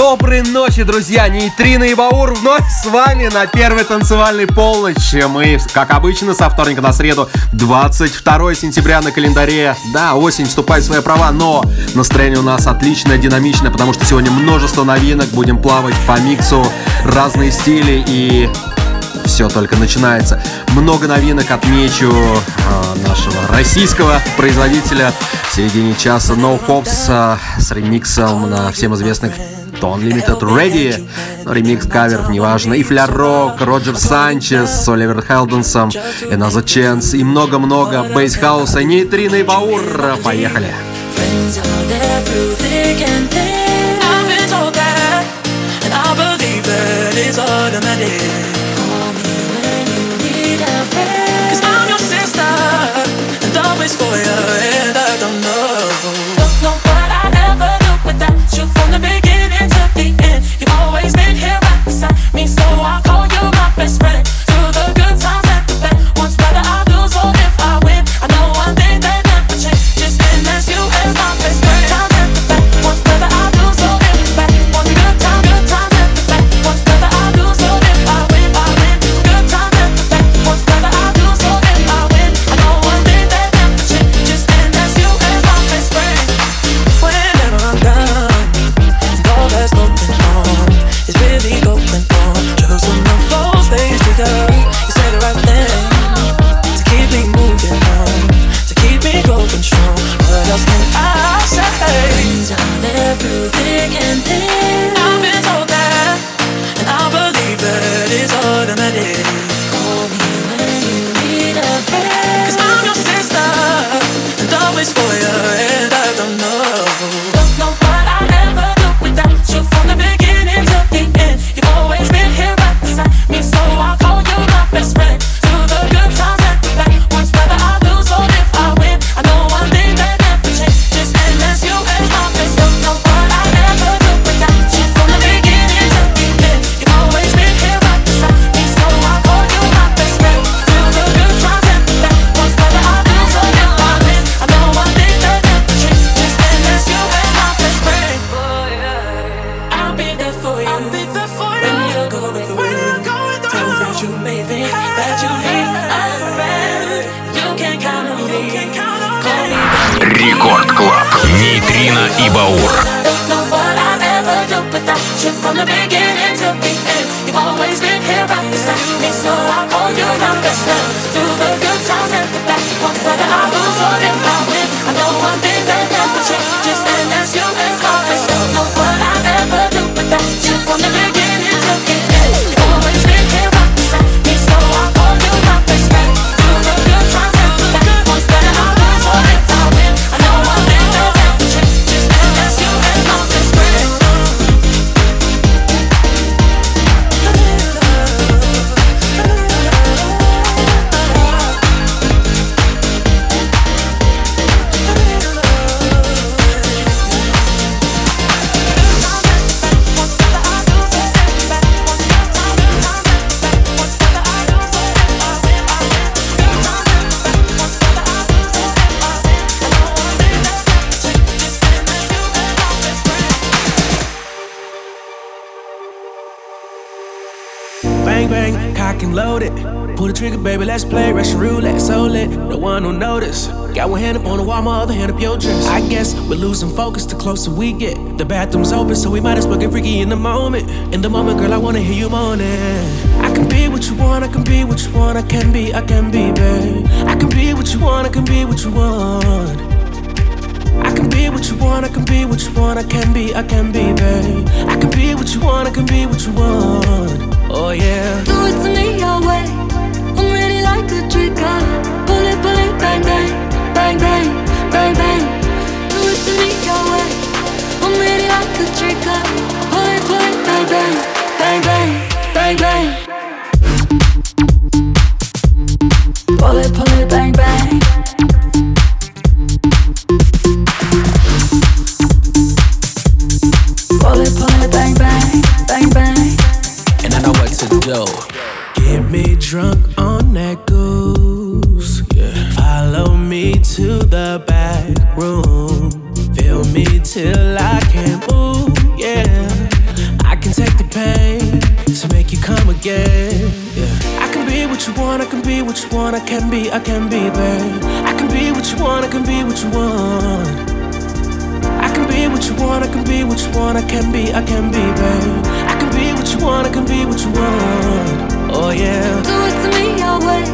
Доброй ночи, друзья! Нейтрина и Баур вновь с вами на первой танцевальной полночи. Мы, как обычно, со вторника на среду, 22 сентября на календаре. Да, осень вступает в свои права, но настроение у нас отличное, динамичное, потому что сегодня множество новинок. Будем плавать по миксу, разные стили и все только начинается. Много новинок отмечу э, нашего российского производителя в середине часа No Hops э, с ремиксом на всем известных Тон Limited Ready, но ремикс, кавер, неважно, и фляр рок, Роджер Санчес с Оливер Хелденсом, Another Chance и много-много бейсхауса, нейтриный баур. Поехали! For you me so. I music and dance. Baby, let's play Russian roulette. So lit, no one will notice. Got one hand up on the wall, my other hand up your dress. I guess we're losing focus the closer we get. The bathroom's open, so we might as well get freaky in the moment. In the moment, girl, I wanna hear you moaning. I can be what you want, I can be what you want, I can be, I can be, babe. I can be what you want, I can be what you want. I can be what you want, I can be what you want, I can be, I can be, babe. I can be what you want, I can be what you want. Oh yeah. Do it to me your way I'm ready like a trigger. Pull it, pull it, bang, bang, bang, bang, bang, bang. Do it to me your way. I'm ready like a trigger. Pull it, pull it, bang, bang, bang, bang, bang, bang. Pull it, pull it, bang, bang. till I can't move. Yeah, I can take the pain to make you come again. Yeah, I can be what you want. I can be what you want. I can be. I can be, babe. I can be what you want. I can be what you want. I can be what you want. I can be what you want. I can be. I can be, babe. I can be what you want. I can be what you want. Oh yeah. Do it to me your way.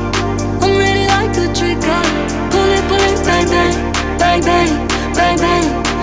I'm ready like a trigger. Pull it, pull it, bang bang, bang bang, bang bang.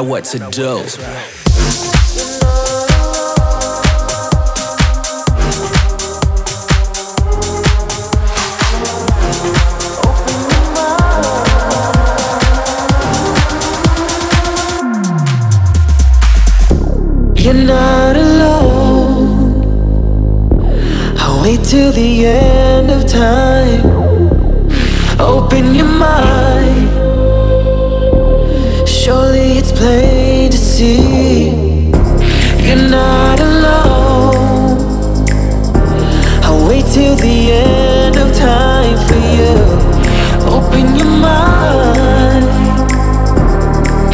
know what to do. You're not alone. I'll wait till the end of time. plain to see you're not alone. I'll wait till the end of time for you. Open your mind.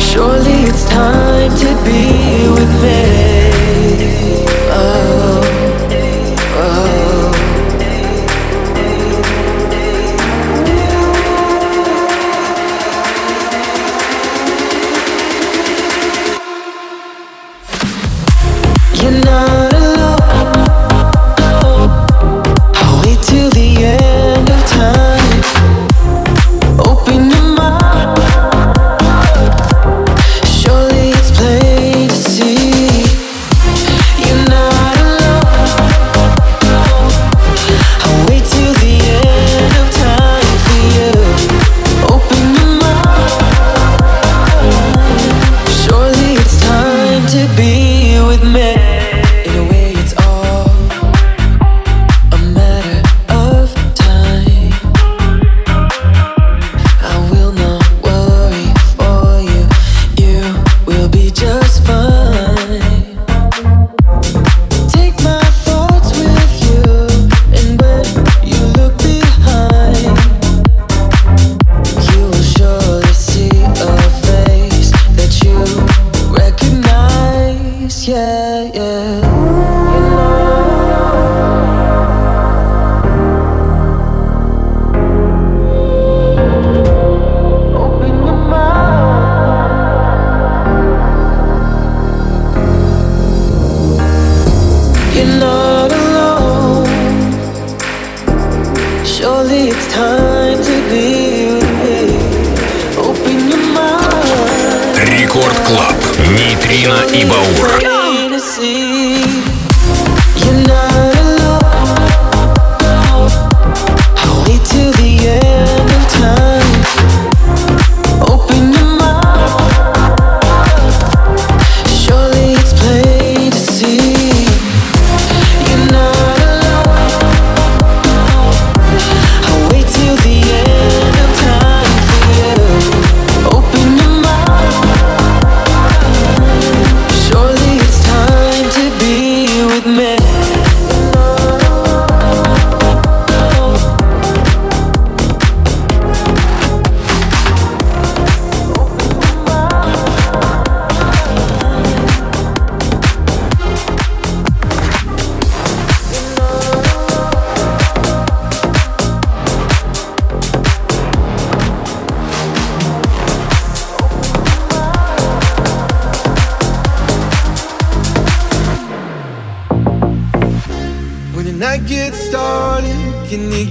Surely it's time to be with me.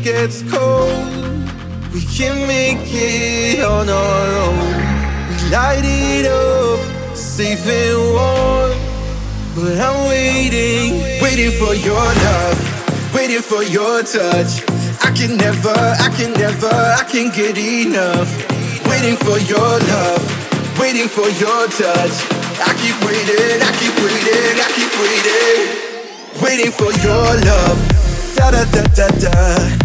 gets cold, we can make it on our own. We light it up, safe and warm. But I'm waiting, waiting for your love, waiting for your touch. I can never, I can never, I can get enough. Waiting for your love, waiting for your touch. I keep waiting, I keep waiting, I keep waiting. Waiting for your love. Da da da da da.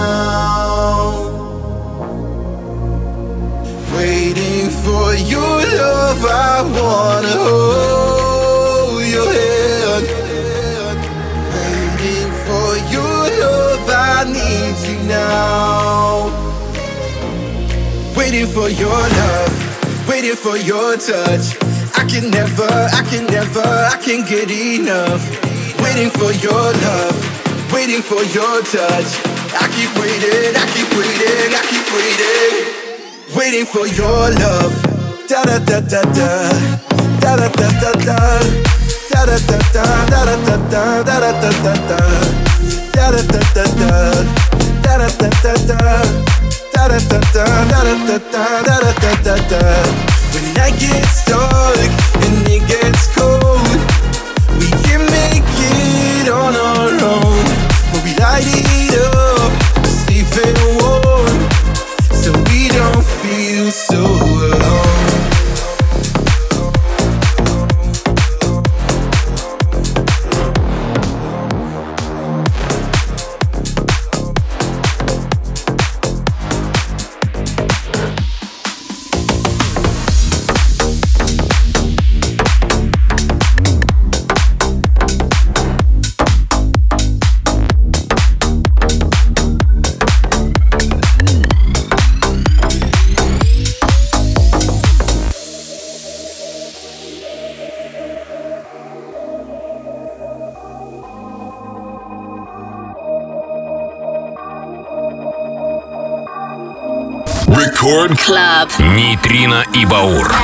Down. Waiting for your love, I wanna hold your hand. Waiting for your love, I need you now. Waiting for your love, waiting for your touch. I can never, I can never, I can get enough. Waiting for your love, waiting for your touch. I keep waiting, I keep waiting, I keep waiting. Waiting for your love. Da da da da da. Da da da da da. Da da da da da da da da da da da da. Da night gets dark and it gets cold, we can make it on our own. But we light it up, warm, so we don't feel so alone. Club. Нейтрино и Баур.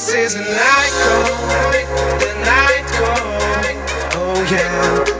This is a night call, the night call. Oh yeah.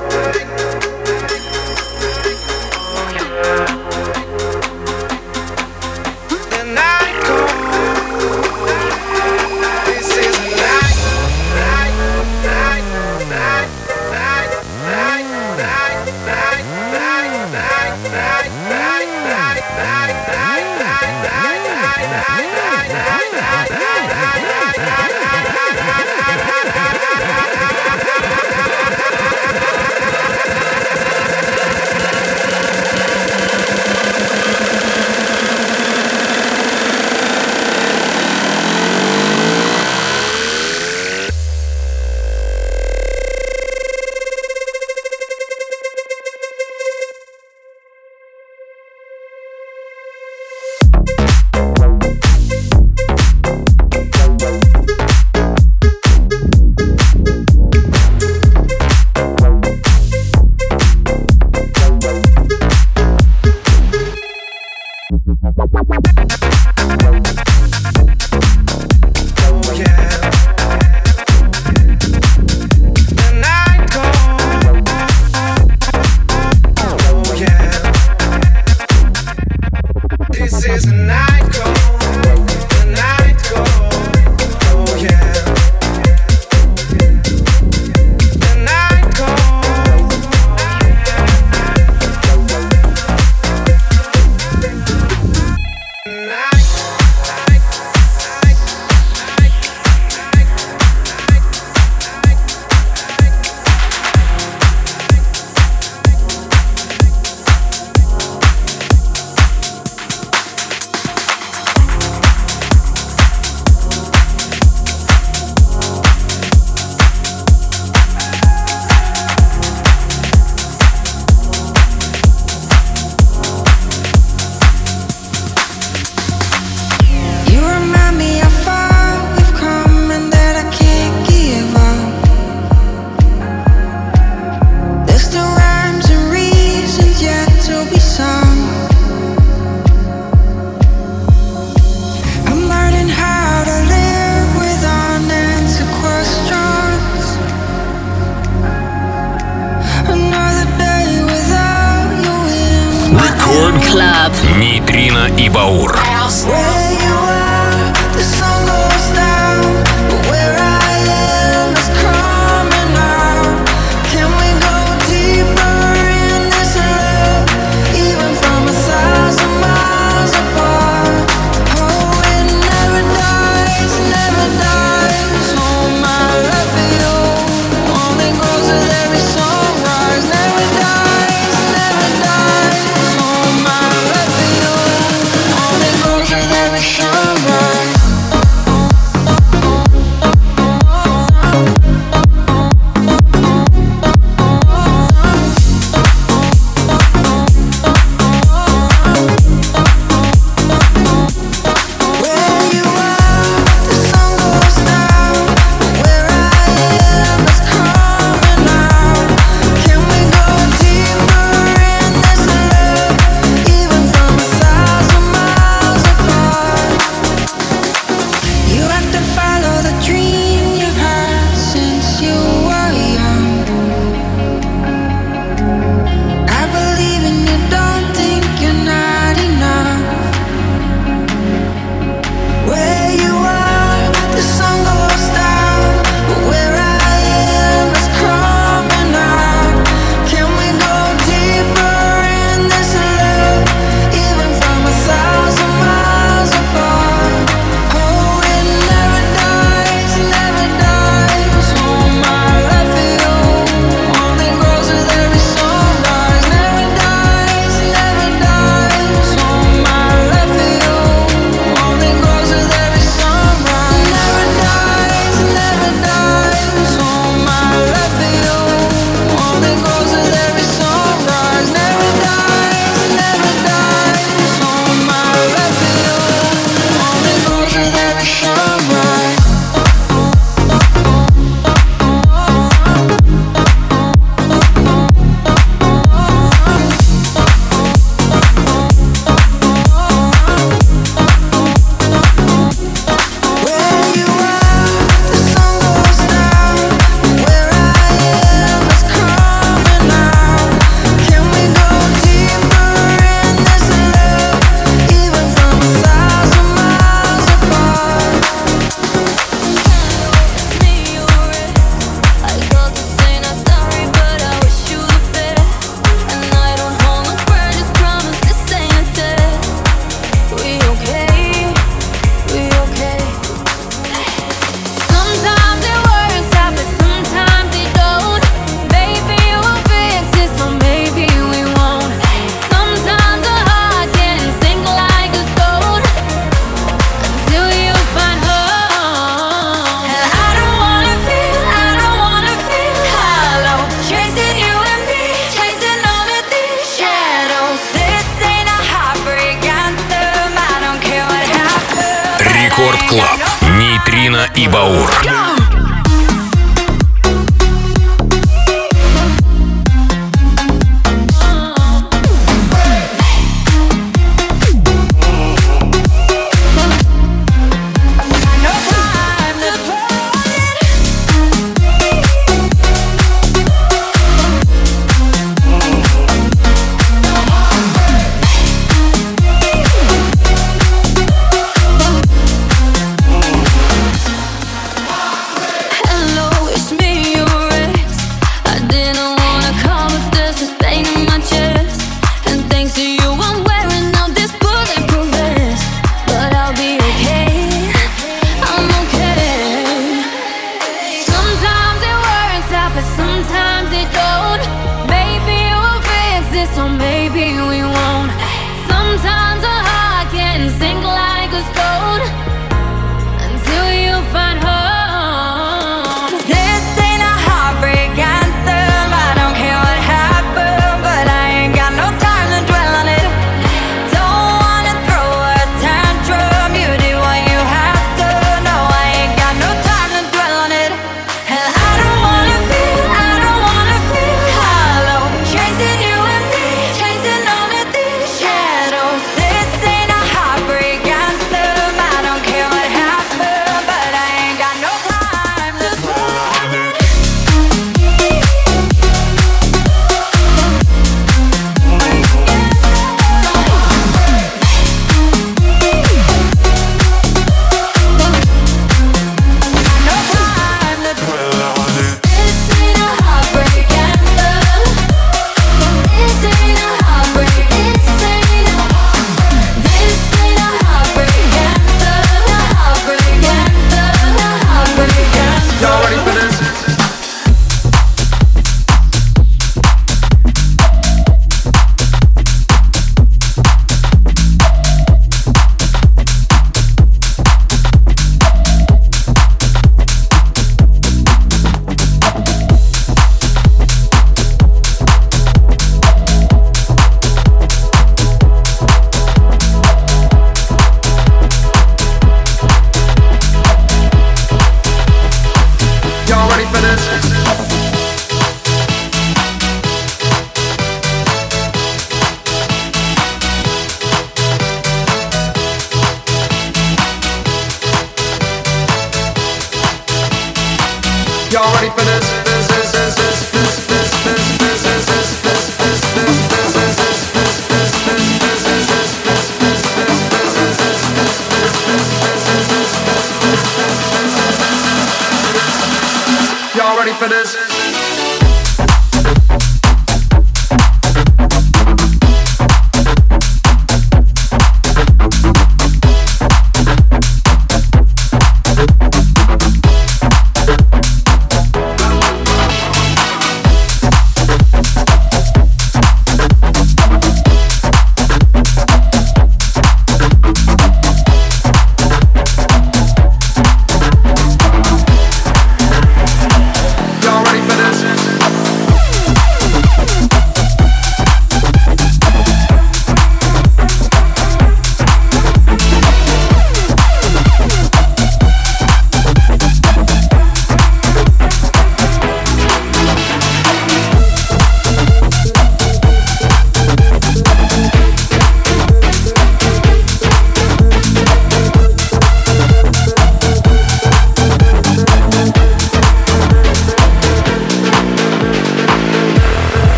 Клаб. Нейтрино и Баур.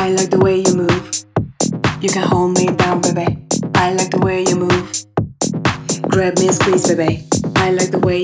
I like the way you move. You can hold me down, baby. I like the way you move. Grab me and squeeze, baby. I like the way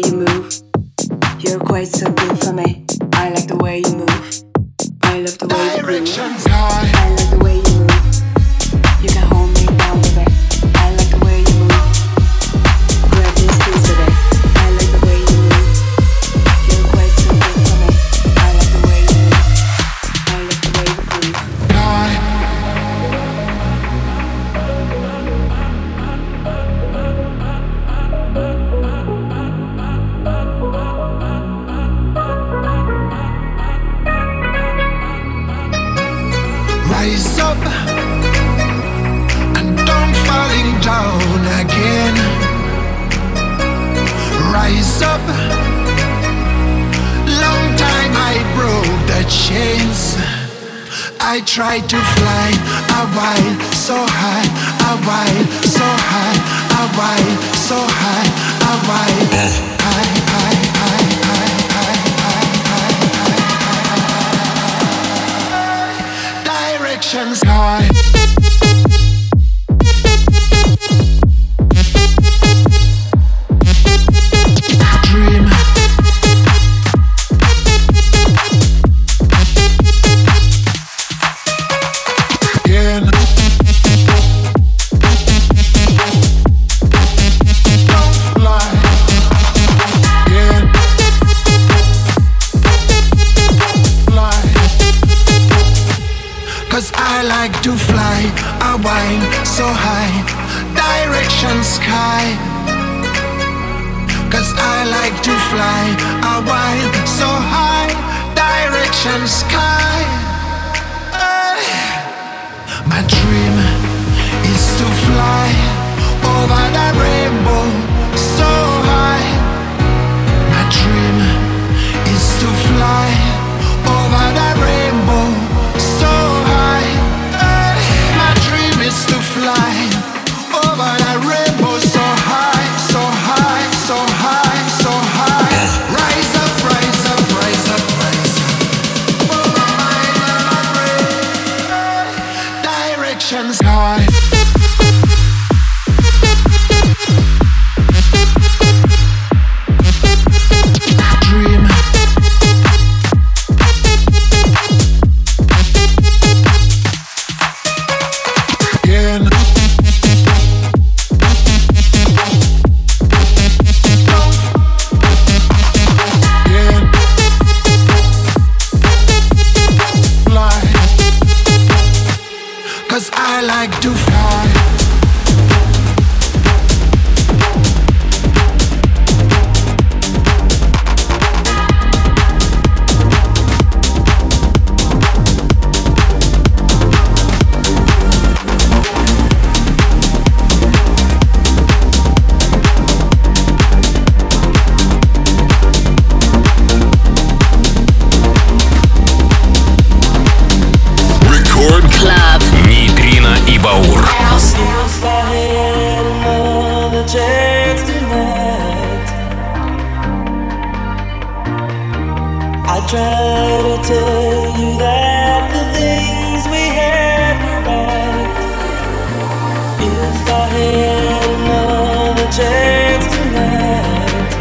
chance tonight,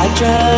I'd try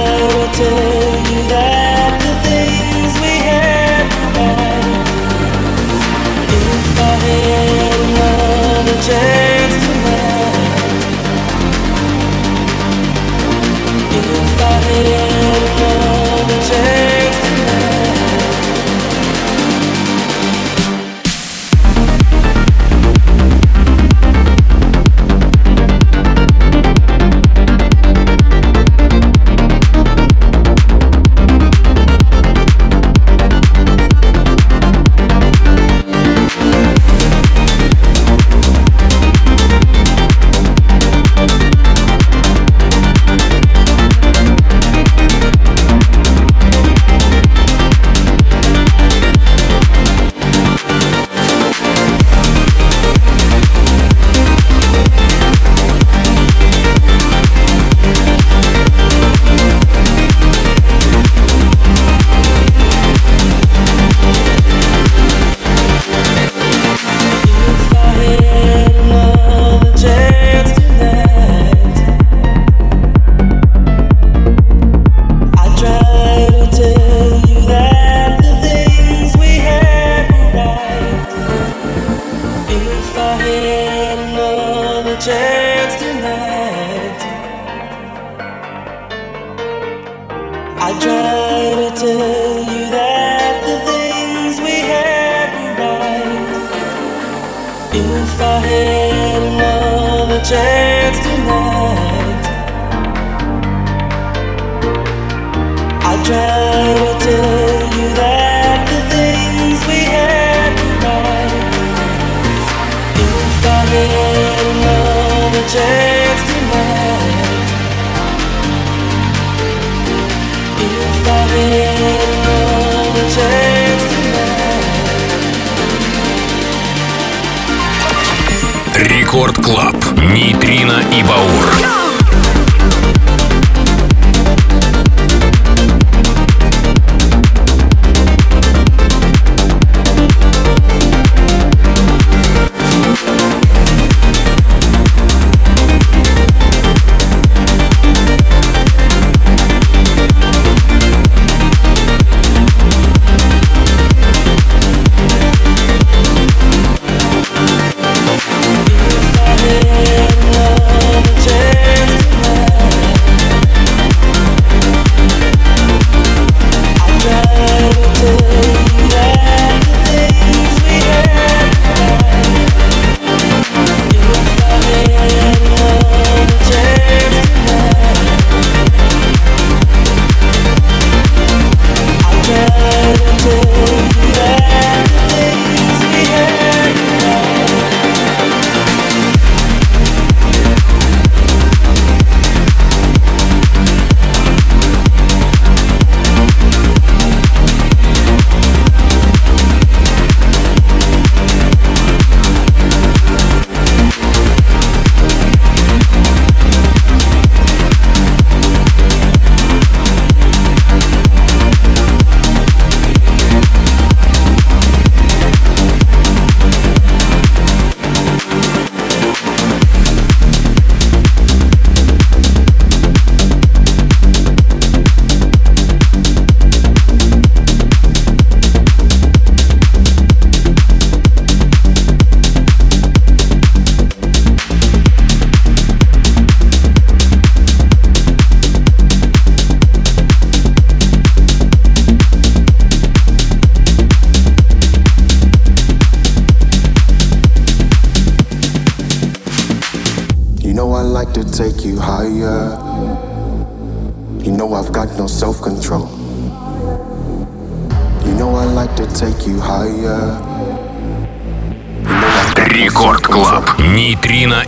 Рекорд Клаб. Нейтрино и Баур. Нейтрино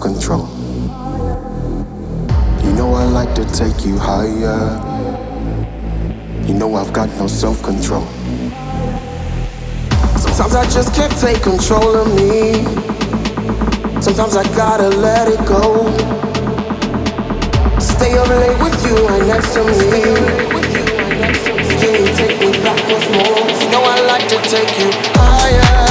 control You know I like to take you higher. You know I've got no self-control. Sometimes I just can't take control of me. Sometimes I gotta let it go. Stay up late with you right next to me. You take me back once more? You know I like to take you higher.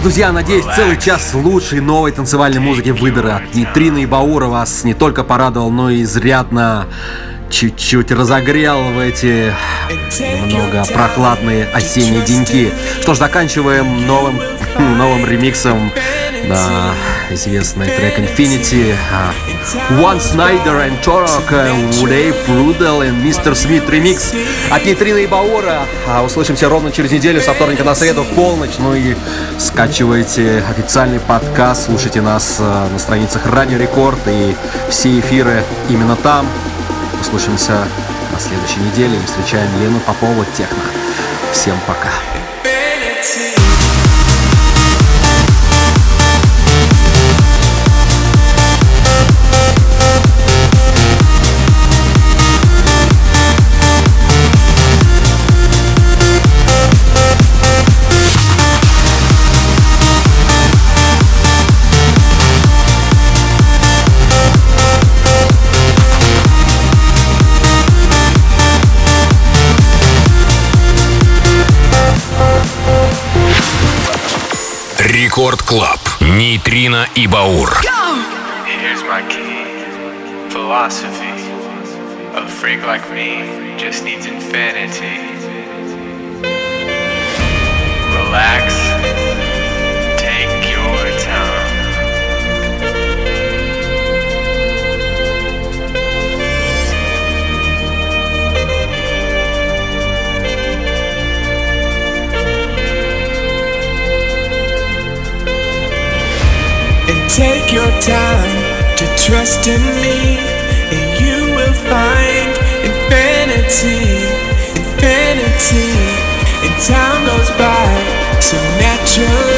Ж, друзья, надеюсь, целый час лучшей новой танцевальной музыки выбора от Нейтрина и Баура вас не только порадовал, но и изрядно чуть-чуть разогрел в эти немного прохладные осенние деньки. Что ж, заканчиваем новым, новым ремиксом на известный трек Infinity. А, One Snyder and Torok, Dave Rudel и Mr. Smith ремикс от Нейтрина и Баура. А, Услышимся ровно через неделю со вторника на среду в полночь. Ну и скачивайте официальный подкаст, слушайте нас э, на страницах Радио Рекорд и все эфиры именно там. Услышимся на следующей неделе и встречаем Лену Попову Техно. Всем пока. Рекорд Клаб. Нейтрино и Баур. Here's my key. Philosophy. A freak like me just needs infinity. Relax. Take your time to trust in me, and you will find infinity, infinity. And time goes by so naturally.